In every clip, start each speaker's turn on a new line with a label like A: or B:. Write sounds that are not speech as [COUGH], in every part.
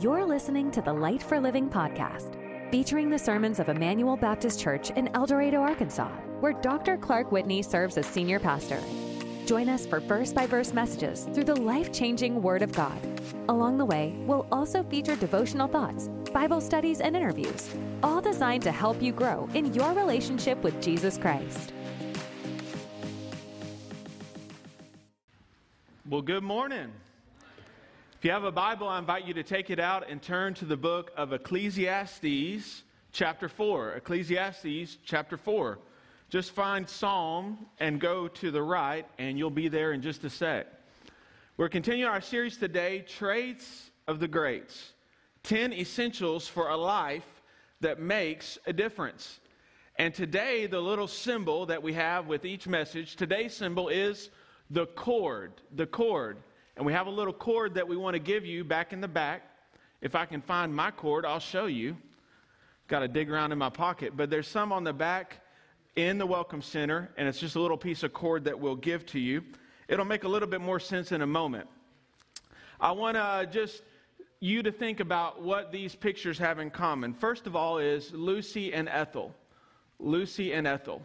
A: You're listening to the Light for Living podcast, featuring the sermons of Immanuel Baptist Church in El Dorado, Arkansas, where Dr. Clark Whitney serves as senior pastor. Join us for verse by verse messages through the life changing Word of God. Along the way, we'll also feature devotional thoughts, Bible studies, and interviews, all designed to help you grow in your relationship with Jesus Christ.
B: Well, good morning. If you have a Bible, I invite you to take it out and turn to the book of Ecclesiastes, chapter 4. Ecclesiastes, chapter 4. Just find Psalm and go to the right, and you'll be there in just a sec. We're continuing our series today Traits of the Greats 10 Essentials for a Life that Makes a Difference. And today, the little symbol that we have with each message, today's symbol is the cord. The cord. And we have a little cord that we want to give you back in the back. If I can find my cord, I'll show you. Got to dig around in my pocket. But there's some on the back in the Welcome Center, and it's just a little piece of cord that we'll give to you. It'll make a little bit more sense in a moment. I want to just you to think about what these pictures have in common. First of all, is Lucy and Ethel. Lucy and Ethel.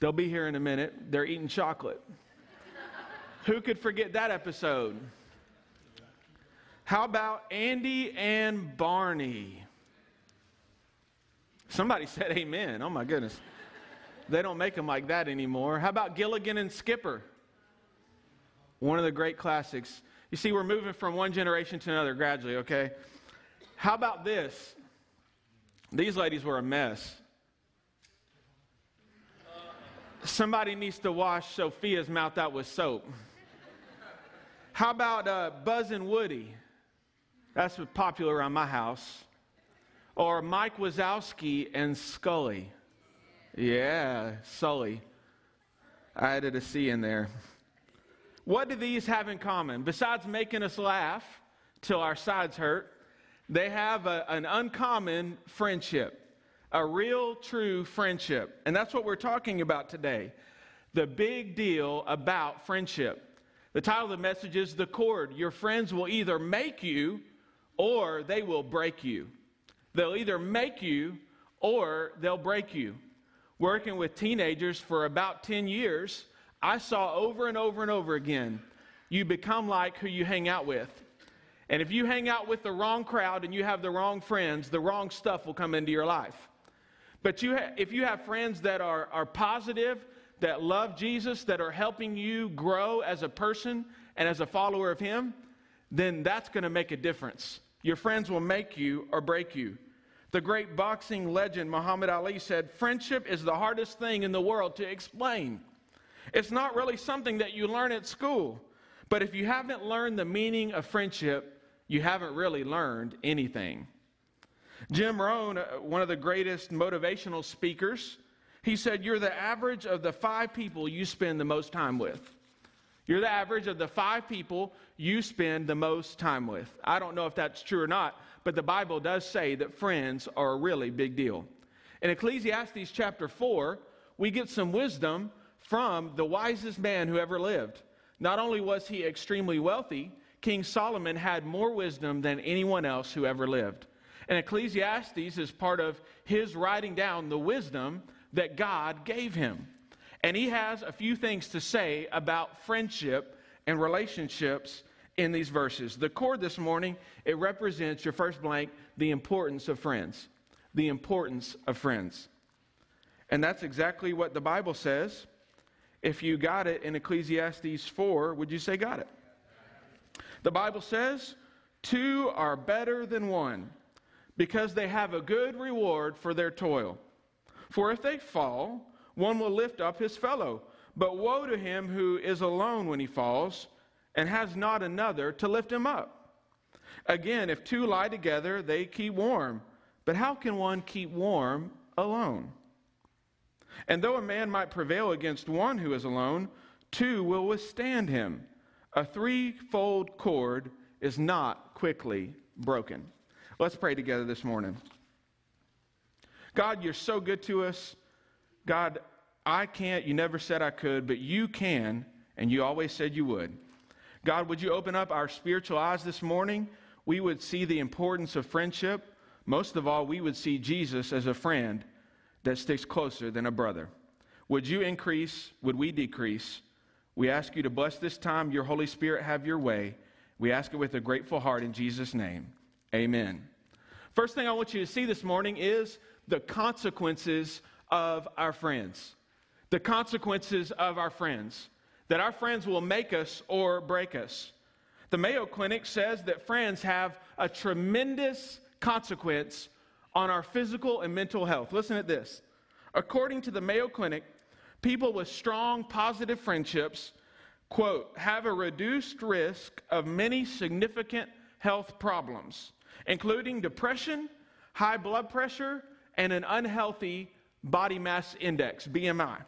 B: They'll be here in a minute. They're eating chocolate. Who could forget that episode? How about Andy and Barney? Somebody [LAUGHS] said amen. Oh my goodness. They don't make them like that anymore. How about Gilligan and Skipper? One of the great classics. You see, we're moving from one generation to another gradually, okay? How about this? These ladies were a mess. Somebody needs to wash Sophia's mouth out with soap. How about uh, Buzz and Woody? That's popular around my house. Or Mike Wazowski and Scully. Yeah, Sully. I added a C in there. What do these have in common? Besides making us laugh till our sides hurt, they have a, an uncommon friendship, a real, true friendship. And that's what we're talking about today. The big deal about friendship. The title of the message is The Cord. Your friends will either make you or they will break you. They'll either make you or they'll break you. Working with teenagers for about 10 years, I saw over and over and over again you become like who you hang out with. And if you hang out with the wrong crowd and you have the wrong friends, the wrong stuff will come into your life. But you ha- if you have friends that are, are positive, that love Jesus, that are helping you grow as a person and as a follower of Him, then that's going to make a difference. Your friends will make you or break you. The great boxing legend Muhammad Ali said, Friendship is the hardest thing in the world to explain. It's not really something that you learn at school. But if you haven't learned the meaning of friendship, you haven't really learned anything. Jim Rohn, uh, one of the greatest motivational speakers, he said, You're the average of the five people you spend the most time with. You're the average of the five people you spend the most time with. I don't know if that's true or not, but the Bible does say that friends are a really big deal. In Ecclesiastes chapter 4, we get some wisdom from the wisest man who ever lived. Not only was he extremely wealthy, King Solomon had more wisdom than anyone else who ever lived. And Ecclesiastes is part of his writing down the wisdom that God gave him. And he has a few things to say about friendship and relationships in these verses. The cord this morning, it represents your first blank, the importance of friends. The importance of friends. And that's exactly what the Bible says. If you got it in Ecclesiastes 4, would you say got it? The Bible says, Two are better than one because they have a good reward for their toil. For if they fall, one will lift up his fellow. But woe to him who is alone when he falls and has not another to lift him up. Again, if two lie together, they keep warm. But how can one keep warm alone? And though a man might prevail against one who is alone, two will withstand him. A threefold cord is not quickly broken. Let's pray together this morning. God, you're so good to us. God, I can't, you never said I could, but you can, and you always said you would. God, would you open up our spiritual eyes this morning? We would see the importance of friendship. Most of all, we would see Jesus as a friend that sticks closer than a brother. Would you increase? Would we decrease? We ask you to bless this time. Your Holy Spirit have your way. We ask it with a grateful heart in Jesus' name. Amen. First thing I want you to see this morning is the consequences of our friends. The consequences of our friends. That our friends will make us or break us. The Mayo Clinic says that friends have a tremendous consequence on our physical and mental health. Listen to this. According to the Mayo Clinic, people with strong positive friendships, quote, have a reduced risk of many significant health problems, including depression, high blood pressure, and an unhealthy body mass index, BMI.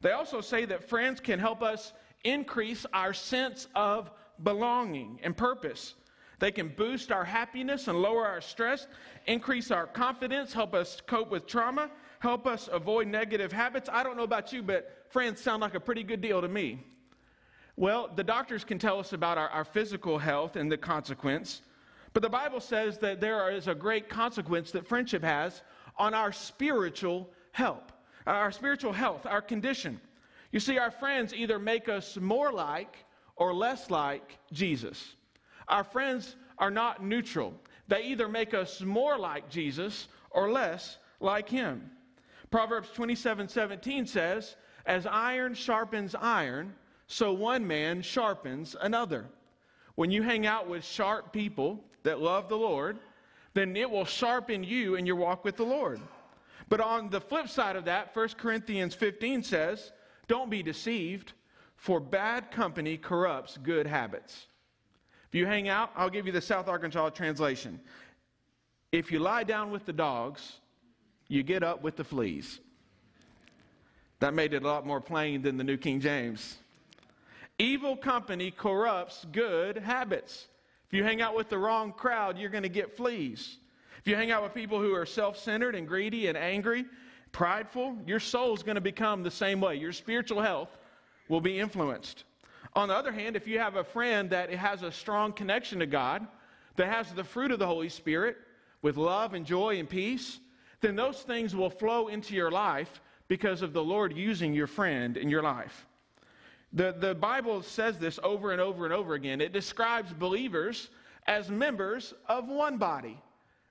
B: They also say that friends can help us increase our sense of belonging and purpose. They can boost our happiness and lower our stress, increase our confidence, help us cope with trauma, help us avoid negative habits. I don't know about you, but friends sound like a pretty good deal to me. Well, the doctors can tell us about our, our physical health and the consequence, but the Bible says that there is a great consequence that friendship has on our spiritual help, our spiritual health, our condition. You see, our friends either make us more like or less like Jesus. Our friends are not neutral. They either make us more like Jesus or less like him. Proverbs 27 17 says, As iron sharpens iron, so one man sharpens another. When you hang out with sharp people that love the Lord, then it will sharpen you in your walk with the Lord. But on the flip side of that, 1 Corinthians 15 says, Don't be deceived, for bad company corrupts good habits. If you hang out, I'll give you the South Arkansas translation. If you lie down with the dogs, you get up with the fleas. That made it a lot more plain than the New King James. Evil company corrupts good habits. If you hang out with the wrong crowd, you're going to get fleas. If you hang out with people who are self centered and greedy and angry, prideful, your soul's going to become the same way. Your spiritual health will be influenced. On the other hand, if you have a friend that has a strong connection to God, that has the fruit of the Holy Spirit with love and joy and peace, then those things will flow into your life because of the Lord using your friend in your life. The, the Bible says this over and over and over again. It describes believers as members of one body.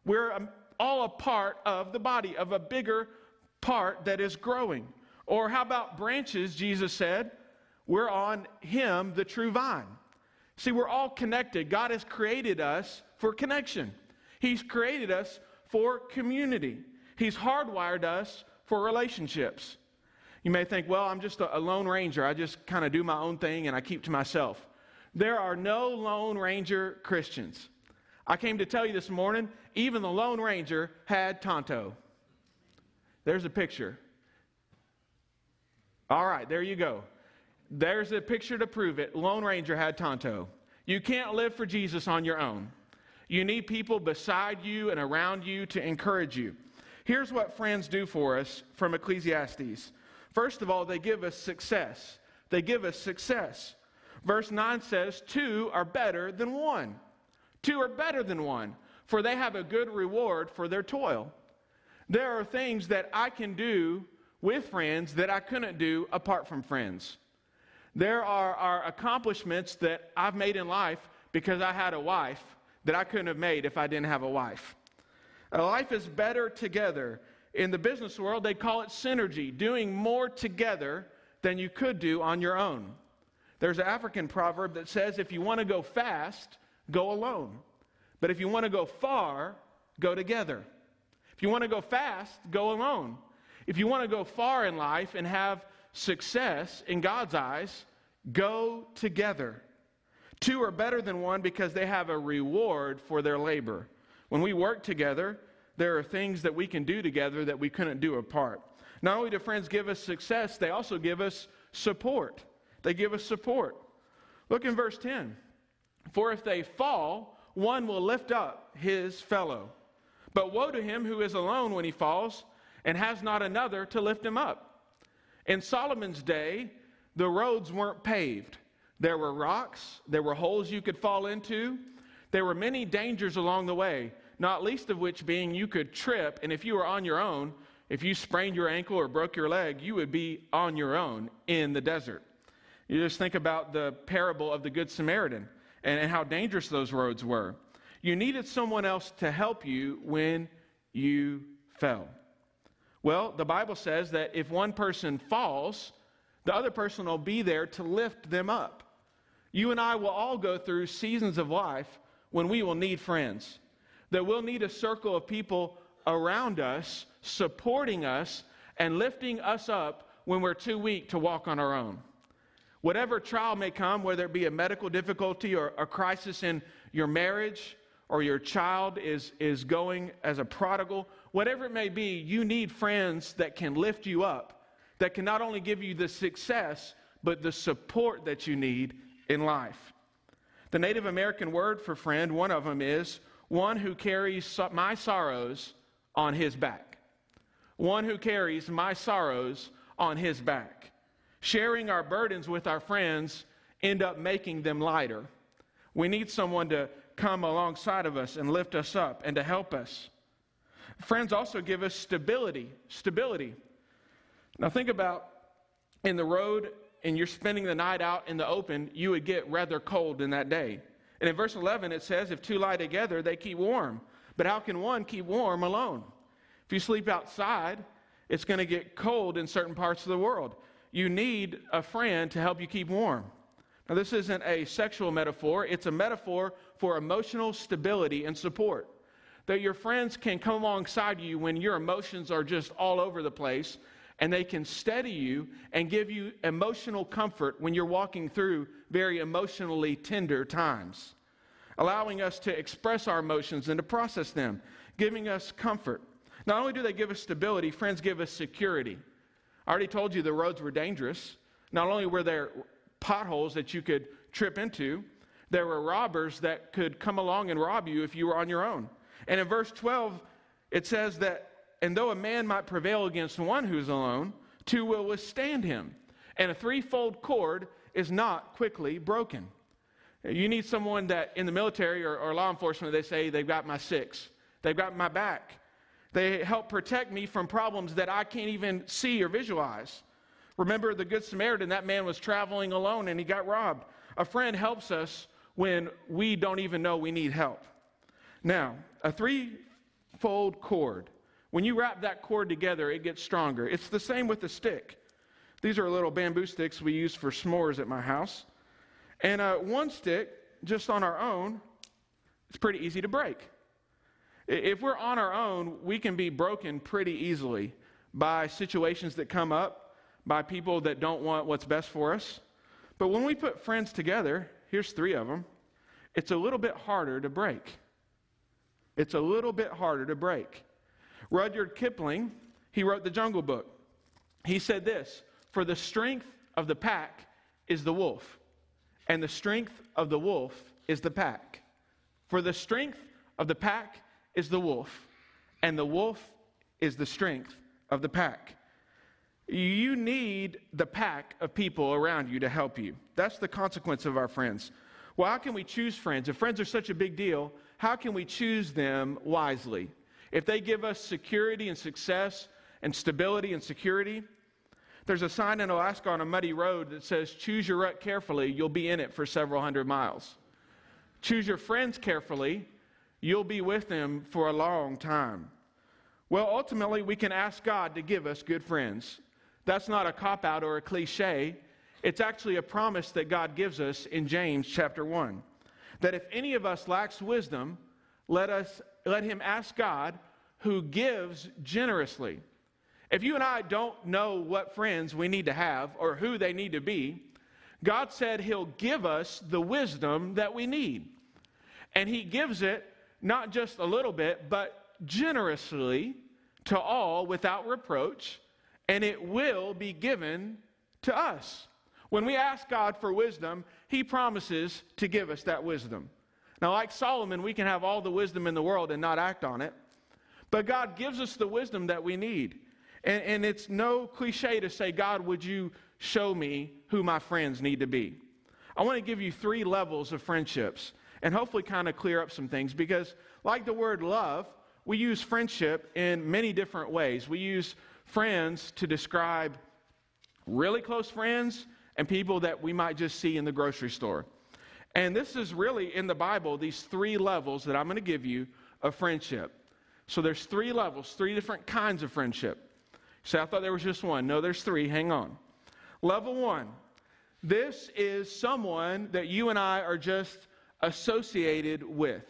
B: We're um, all a part of the body, of a bigger part that is growing. Or how about branches, Jesus said? We're on Him, the true vine. See, we're all connected. God has created us for connection, He's created us for community, He's hardwired us for relationships. You may think, well, I'm just a, lone ranger. I just kind of do my own thing and I keep to myself. There are no lone ranger Christians. I came to tell you this morning, even the lone ranger had Tonto. There's a picture. All right, there you go. There's a picture to prove it. Lone Ranger had Tonto. You can't live for Jesus on your own. You need people beside you and around you to encourage you. Here's what friends do for us from Ecclesiastes. First of all, they give us success. They give us success. Verse 9 says, Two are better than one. Two are better than one, for they have a good reward for their toil. There are things that I can do with friends that I couldn't do apart from friends. There are, are accomplishments that I've made in life because I had a wife that I couldn't have made if I didn't have a wife. A life is better together. In the business world, they call it synergy, doing more together than you could do on your own. There's an African proverb that says if you want to go fast, go alone. But if you want to go far, go together. If you want to go fast, go alone. If you want to go far in life and have success in God's eyes, go together. Two are better than one because they have a reward for their labor. When we work together, there are things that we can do together that we couldn't do apart. Not only do friends give us success, they also give us support. They give us support. Look in verse 10. For if they fall, one will lift up his fellow. But woe to him who is alone when he falls and has not another to lift him up. In Solomon's day, the roads weren't paved. There were rocks, there were holes you could fall into, there were many dangers along the way, not least of which being you could trip, and if you were on your own, if you sprained your ankle or broke your leg, you would be on your own in the desert. You just think about the parable of the Good Samaritan and, and how dangerous those roads were. You needed someone else to help you when you fell. Well, the Bible says that if one person falls, the other person will be there to lift them up. You and I will all go through seasons of life when we will need friends, that we'll need a circle of people around us, supporting us, and lifting us up when we're too weak to walk on our own. Whatever trial may come, whether it be a medical difficulty or a crisis in your marriage or your child is, is going as a prodigal, whatever it may be, you need friends that can lift you up, that can not only give you the success, but the support that you need in life. The Native American word for friend, one of them is one who carries my sorrows on his back. One who carries my sorrows on his back. Sharing our burdens with our friends end up making them lighter. We need someone to come alongside of us and lift us up and to help us. Friends also give us stability. Stability. Now, think about in the road and you're spending the night out in the open, you would get rather cold in that day. And in verse 11, it says, If two lie together, they keep warm. But how can one keep warm alone? If you sleep outside, it's going to get cold in certain parts of the world. You need a friend to help you keep warm. Now, this isn't a sexual metaphor, it's a metaphor for emotional stability and support. That your friends can come alongside you when your emotions are just all over the place and they can steady you and give you emotional comfort when you're walking through very emotionally tender times, allowing us to express our emotions and to process them, giving us comfort. Not only do they give us stability, friends give us security. I already told you the roads were dangerous. Not only were there potholes that you could trip into, there were robbers that could come along and rob you if you were on your own. And in verse 12, it says that and though a man might prevail against one who's alone, two will withstand him. And a threefold cord is not quickly broken. You need someone that in the military or, or, law enforcement, they say, they've got my six, they've got my back. They help protect me from problems that I can't even see or visualize. Remember the Good Samaritan, that man was traveling alone and he got robbed. A friend helps us when we don't even know we need help. Now, a threefold cord when you wrap that cord together, it gets stronger. It's the same with the stick. These are little bamboo sticks we use for s'mores at my house. And uh, one stick, just on our own, it's pretty easy to break. If we're on our own, we can be broken pretty easily by situations that come up, by people that don't want what's best for us. But when we put friends together, here's three of them, it's a little bit harder to break. It's a little bit harder to break. Rudyard Kipling, he wrote the Jungle Book. He said this For the strength of the pack is the wolf, and the strength of the wolf is the pack. For the strength of the pack is the wolf, and the wolf is the strength of the pack. You need the pack of people around you to help you. That's the consequence of our friends. Well, how can we choose friends? If friends are such a big deal, how can we choose them wisely? If they give us security and success and stability and security, there's a sign in Alaska on a muddy road that says, Choose your rut carefully, you'll be in it for several hundred miles. Choose your friends carefully, you'll be with them for a long time. Well, ultimately, we can ask God to give us good friends. That's not a cop out or a cliche. It's actually a promise that God gives us in James chapter 1. That if any of us lacks wisdom, let us let him ask God who gives generously. If you and I don't know what friends we need to have or who they need to be, God said He'll give us the wisdom that we need. And He gives it not just a little bit, but generously to all without reproach, and it will be given to us. When we ask God for wisdom, He promises to give us that wisdom. Now, like Solomon, we can have all the wisdom in the world and not act on it. But God gives us the wisdom that we need. And, and it's no cliche to say, God, would you show me who my friends need to be? I want to give you three levels of friendships and hopefully kind of clear up some things because, like the word love, we use friendship in many different ways. We use friends to describe really close friends and people that we might just see in the grocery store. And this is really in the Bible, these three levels that I'm going to give you of friendship. So there's three levels, three different kinds of friendship. So I thought there was just one. No, there's three. Hang on. Level one this is someone that you and I are just associated with.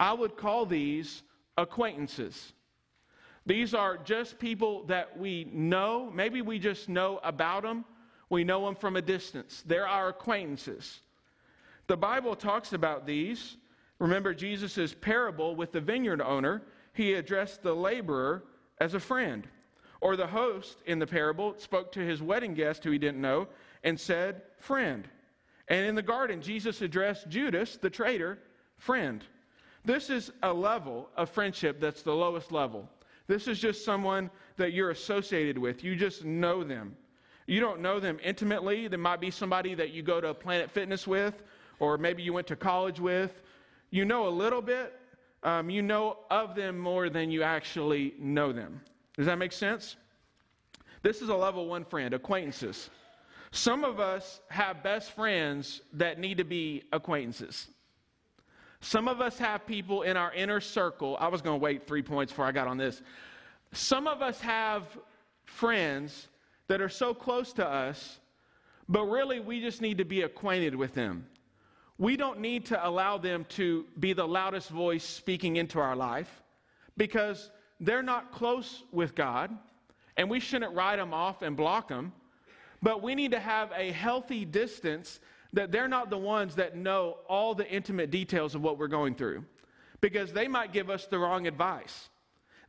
B: I would call these acquaintances. These are just people that we know. Maybe we just know about them. We know them from a distance. They're our acquaintances. The Bible talks about these. Remember Jesus' parable with the vineyard owner. He addressed the laborer as a friend. Or the host in the parable spoke to his wedding guest who he didn't know and said, Friend. And in the garden, Jesus addressed Judas, the traitor, friend. This is a level of friendship that's the lowest level. This is just someone that you're associated with. You just know them. You don't know them intimately. There might be somebody that you go to Planet Fitness with, or maybe you went to college with. You know a little bit. Um, you know of them more than you actually know them. Does that make sense? This is a level one friend, acquaintances. Some of us have best friends that need to be acquaintances. Some of us have people in our inner circle. I was going to wait three points before I got on this. Some of us have friends that are so close to us, but really we just need to be acquainted with them. We don't need to allow them to be the loudest voice speaking into our life because they're not close with God, and we shouldn't write them off and block them. But we need to have a healthy distance that they're not the ones that know all the intimate details of what we're going through because they might give us the wrong advice.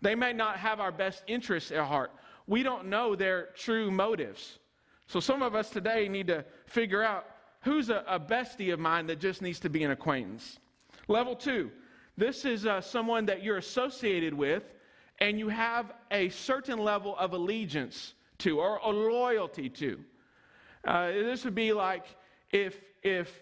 B: They may not have our best interests at heart. We don't know their true motives. So some of us today need to figure out who's a, a bestie of mine that just needs to be an acquaintance. Level two, this is uh, someone that you're associated with and you have a certain level of allegiance to or a loyalty to. Uh, this would be like if, if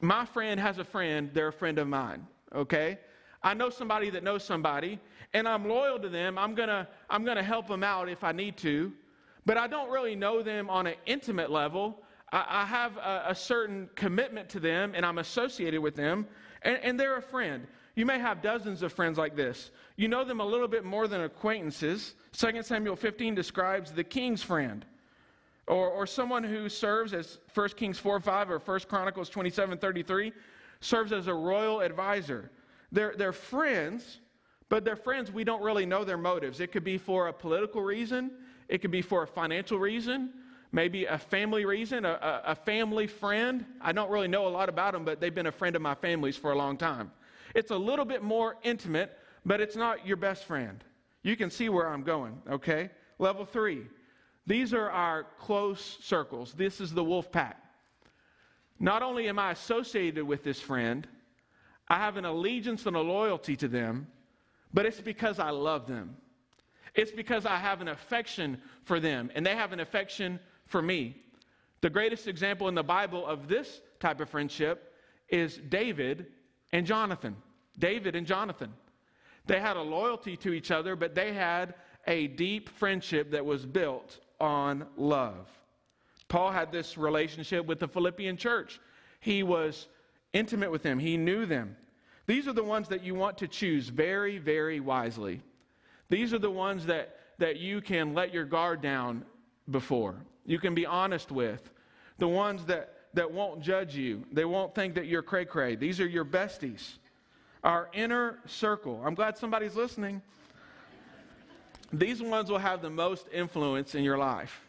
B: my friend has a friend, they're a friend of mine, okay? I know somebody that knows somebody, and I'm loyal to them. I'm gonna, I'm gonna help them out if I need to, but I don't really know them on an intimate level. I, I have a, a, certain commitment to them, and I'm associated with them, and, and they're a friend. You may have dozens of friends like this. You know them a little bit more than acquaintances. 2 Samuel 15 describes the king's friend. Or, or someone who serves as 1 Kings 4 5 or 1 Chronicles 27 33 serves as a royal advisor. They're, they're friends, but they're friends we don't really know their motives. It could be for a political reason, it could be for a financial reason, maybe a family reason, a, a, family friend. I don't really know a lot about them, but they've been a friend of my family's for a long time. It's a little bit more intimate, but it's not your best friend. You can see where I'm going, okay? Level three. These are our close circles. This is the wolf pack. Not only am I associated with this friend, I have an allegiance and a loyalty to them, but it's because I love them. It's because I have an affection for them, and they have an affection for me. The greatest example in the Bible of this type of friendship is David and Jonathan. David and Jonathan. They had a loyalty to each other, but they had a deep friendship that was built on love. Paul had this relationship with the Philippian church. He was intimate with them, he knew them. These are the ones that you want to choose very, very wisely. These are the ones that, that you can let your guard down before. You can be honest with. The ones that, that won't judge you. They won't think that you're cray cray. These are your besties our inner circle. I'm glad somebody's listening. These ones will have the most influence in your life.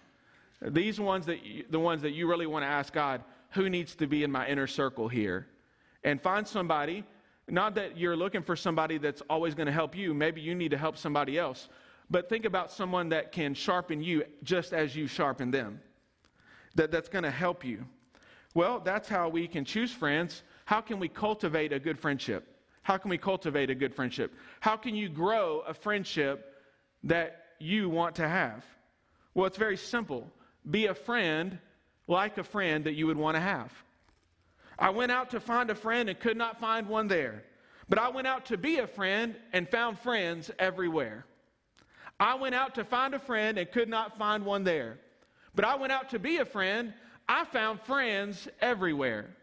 B: These ones that you, the ones that you really want to ask God, who needs to be in my inner circle here? And find somebody, not that you're looking for somebody that's always going to help you, maybe you need to help somebody else, but think about someone that can sharpen you just as you sharpen them. That, that's going to help you. Well, that's how we can choose friends. How can we cultivate a good friendship? How can we cultivate a good friendship? How can you grow a friendship that you want to have? Well, it's very simple. Be a friend like a friend that you would want to have. I went out to find a friend and could not find one there. But I went out to be a friend and found friends everywhere. I went out to find a friend and could not find one there. But I went out to be a friend. I found friends everywhere.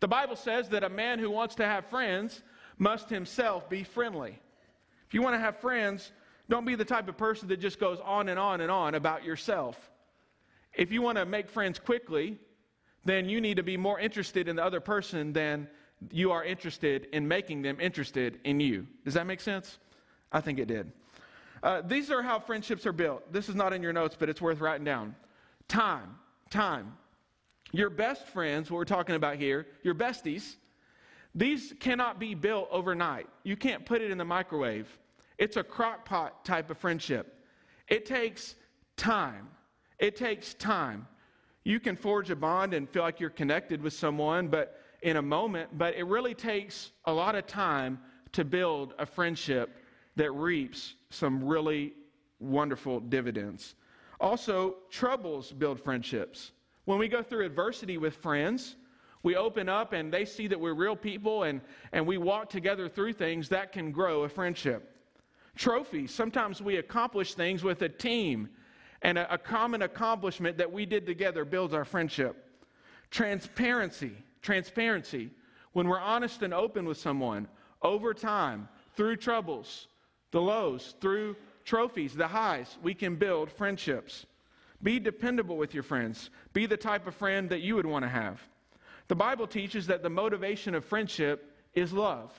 B: The Bible says that a man who wants to have friends must himself be friendly. If you want to have friends, don't be the type of person that just goes on and on and on about yourself. If you want to make friends quickly, then you need to be more interested in the other person than you are interested in making them interested in you. Does that make sense? I think it did. Uh, these are how friendships are built. This is not in your notes, but it's worth writing down. Time, time. Your best friends, what we're talking about here, your besties, these cannot be built overnight. You can't put it in the microwave. It's a crock pot type of friendship. It takes time. It takes time. You can forge a bond and feel like you're connected with someone, but in a moment, but it really takes a lot of time to build a friendship that reaps some really wonderful dividends. Also, troubles build friendships. When we go through adversity with friends, we open up and they see that we're real people and, and we walk together through things that can grow a friendship. Trophies. Sometimes we accomplish things with a team and a, a common accomplishment that we did together builds our friendship. Transparency. Transparency. When we're honest and open with someone over time, through troubles, the lows, through trophies, the highs, we can build friendships. Be dependable with your friends. Be the type of friend that you would want to have. The Bible teaches that the motivation of friendship is love.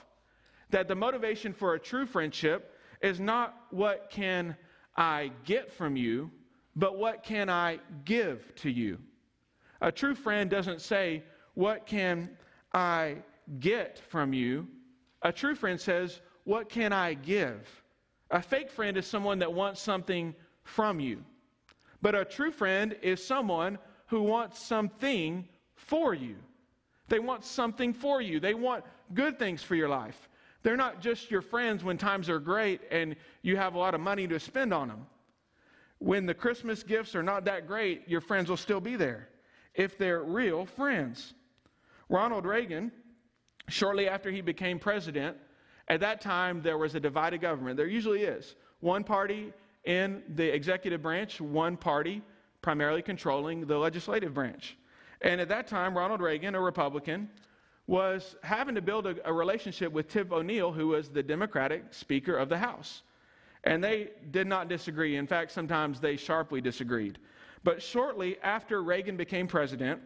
B: That the motivation for a true friendship is not what can I get from you, but what can I give to you? A true friend doesn't say, What can I get from you? A true friend says, What can I give? A fake friend is someone that wants something from you. But a true friend is someone who wants something for you. They want something for you. They want good things for your life. They're not just your friends when times are great and you have a lot of money to spend on them. When the Christmas gifts are not that great, your friends will still be there if they're real friends. Ronald Reagan, shortly after he became president, at that time there was a divided government. There usually is. One party in the executive branch, one party primarily controlling the legislative branch. And at that time, Ronald Reagan, a Republican, was having to build a, a, relationship with Tip O'Neill, who was the Democratic Speaker of the House. And they did not disagree. In fact, sometimes they sharply disagreed. But shortly after Reagan became president,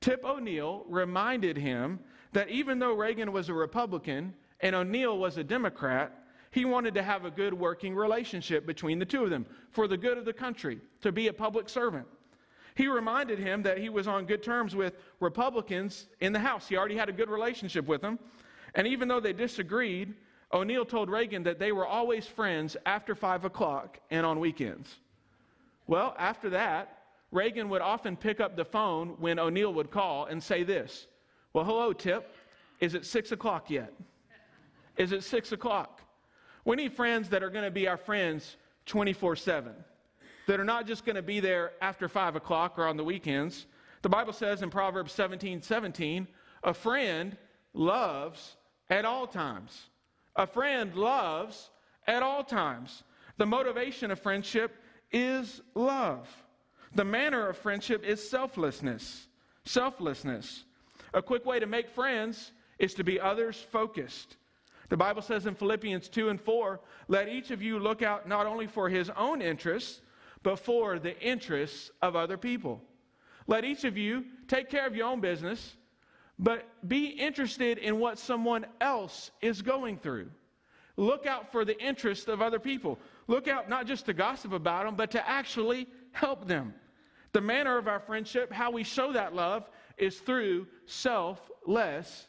B: Tip O'Neill reminded him that even though Reagan was a Republican and O'Neill was a Democrat, he wanted to have a good working relationship between the two of them for the good of the country, to be a public servant. He reminded him that he was on good terms with Republicans in the House. He already had a good relationship with them. And even though they disagreed, O'Neill told Reagan that they were always friends after 5 o'clock and on weekends. Well, after that, Reagan would often pick up the phone when O'Neill would call and say this Well, hello, Tip. Is it 6 o'clock yet? Is it 6 o'clock? We need friends that are going to be our friends 24 7 that are not just going to be there after 5 o'clock or on the weekends. The Bible says in Proverbs 17 17, a friend loves at all times. A friend loves at all times. The motivation of friendship is love. The manner of friendship is selflessness. Selflessness. A quick way to make friends is to be others focused. The Bible says in Philippians 2 and 4, let each of you look out not only for his own interests, but for the interests of other people. Let each of you take care of your own business, but be interested in what someone else is going through. Look out for the interests of other people. Look out not just to gossip about them, but to actually help them. The manner of our friendship, how we show that love, is through selflessness.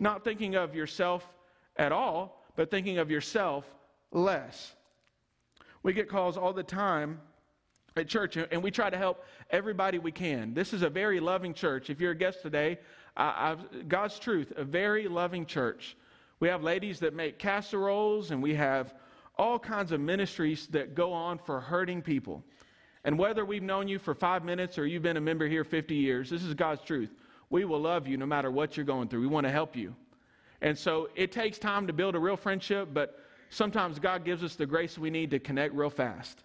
B: Not thinking of yourself at all, but thinking of yourself less. We get calls all the time at church, and we try to help everybody we can. This is a very loving church. If you're a guest today, God's truth, a very loving church. We have ladies that make casseroles, and we have all kinds of ministries that go on for hurting people. And whether we've known you for five minutes or you've been a member here 50 years, this is God's truth. We will love you no matter what you're going through. We want to help you. And so it takes time to build a real friendship, but sometimes God gives us the grace we need to connect real fast.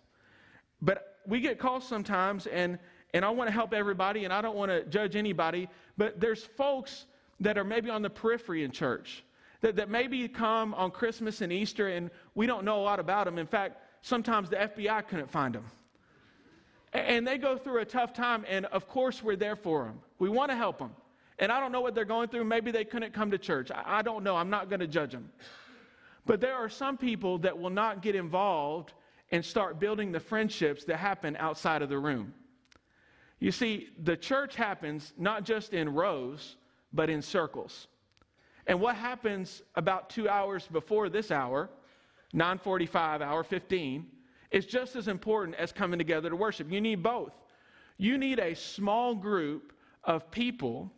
B: But we get calls sometimes, and, and I want to help everybody, and I don't want to judge anybody, but there's folks that are maybe on the periphery in church that, that maybe come on Christmas and Easter, and we don't know a lot about them. In fact, sometimes the FBI couldn't find them. And they go through a tough time, and of course, we're there for them. We want to help them. And I don't know what they're going through. Maybe they couldn't come to church. I, don't know. I'm not going to judge them. But there are some people that will not get involved and start building the friendships that happen outside of the room. You see, the church happens not just in rows, but in circles. And what happens about two hours before this hour, 945, hour 15, is just as important as coming together to worship. You need both. You need a small group of people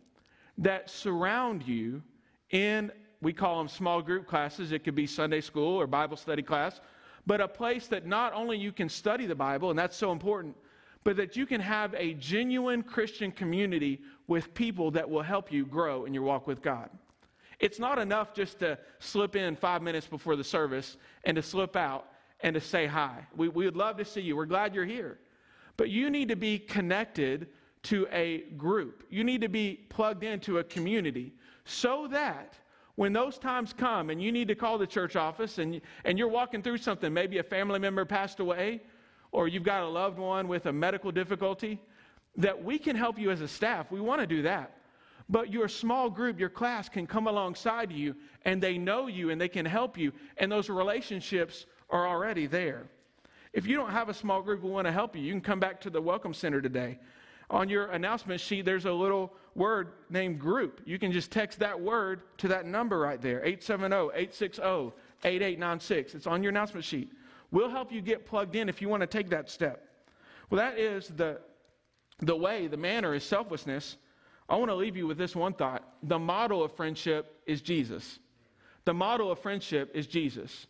B: that surround you in, we call them small group classes. It could be Sunday school or Bible study class, but a place that not only you can study the Bible, and that's so important, but that you can have a genuine Christian community with people that will help you grow in your walk with God. It's not enough just to slip in five minutes before the service and to slip out and to say hi. We, we would love to see you. We're glad you're here. But you need to be connected to a group. You need to be plugged into a community so that when those times come and you need to call the church office and, and you're walking through something, maybe a family member passed away or you've got a loved one with a medical difficulty, that we can help you as a staff. We want to do that. But your small group, your class can come alongside you and they know you and they can help you, and those relationships are already there. If you don't have a small group we want to help you, you can come back to the Welcome Center today. On your announcement sheet, there's a little word named group. You can just text that word to that number right there 870 860 8896. It's on your announcement sheet. We'll help you get plugged in if you want to take that step. Well, that is the, the way, the manner is selflessness. I want to leave you with this one thought. The model of friendship is Jesus. The model of friendship is Jesus.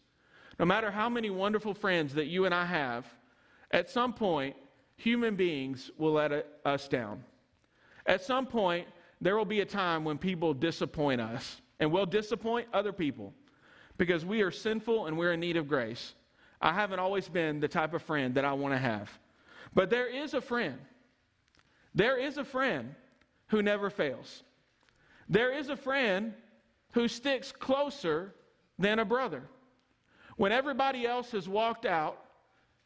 B: No matter how many wonderful friends that you and I have, at some point, human beings will let us down. At some point, there will be a time when people disappoint us, and we'll disappoint other people because we are sinful and we're in need of grace. I haven't always been the type of friend that I want to have. But there is a friend. There is a friend who never fails. There is a friend who sticks closer than a brother. When everybody else has walked out,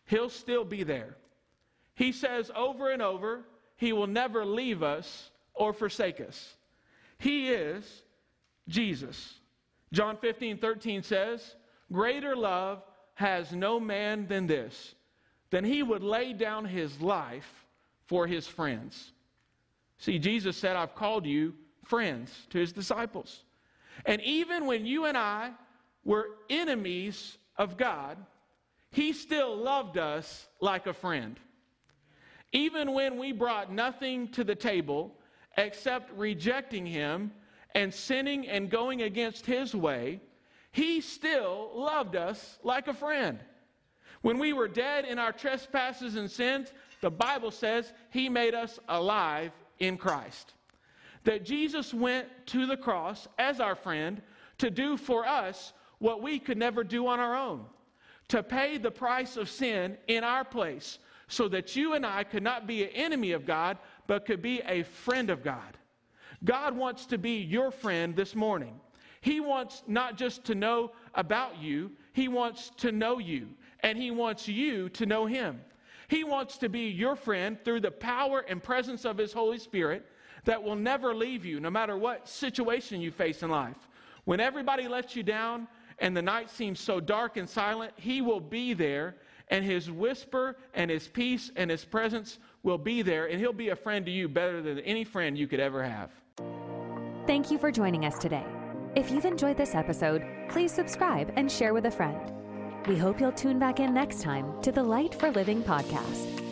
B: he'll still be there. He says over and over, He will never leave us or forsake us. He is Jesus. John 15, 13 says, Greater love has no man than this, than he would lay down his life for his friends. See, Jesus said, I've called you friends to his disciples. And even when you and I were enemies of God, he still loved us like a friend. Even when we brought nothing to the table except rejecting him and sinning and going against his way, he still loved us like a friend. When we were dead in our trespasses and sins, the Bible says he made us alive in Christ. That Jesus went to the cross as our friend to do for us what we could never do on our own, to pay the price of sin in our place so that you and I could not be an enemy of God, but could be a friend of God. God wants to be your friend this morning. He wants not just to know about you, He wants to know you, and He wants you to know Him. He wants to be your friend through the power and presence of His Holy Spirit that will never leave you, no matter what situation you face in life. When everybody lets you down and the night seems so dark and silent, He will be there and his whisper and his peace and his presence will be there, and he'll be a friend to you better than any friend you could ever have.
A: Thank you for joining us today. If you've enjoyed this episode, please subscribe and share with a friend. We hope you'll tune back in next time to the Light for Living podcast.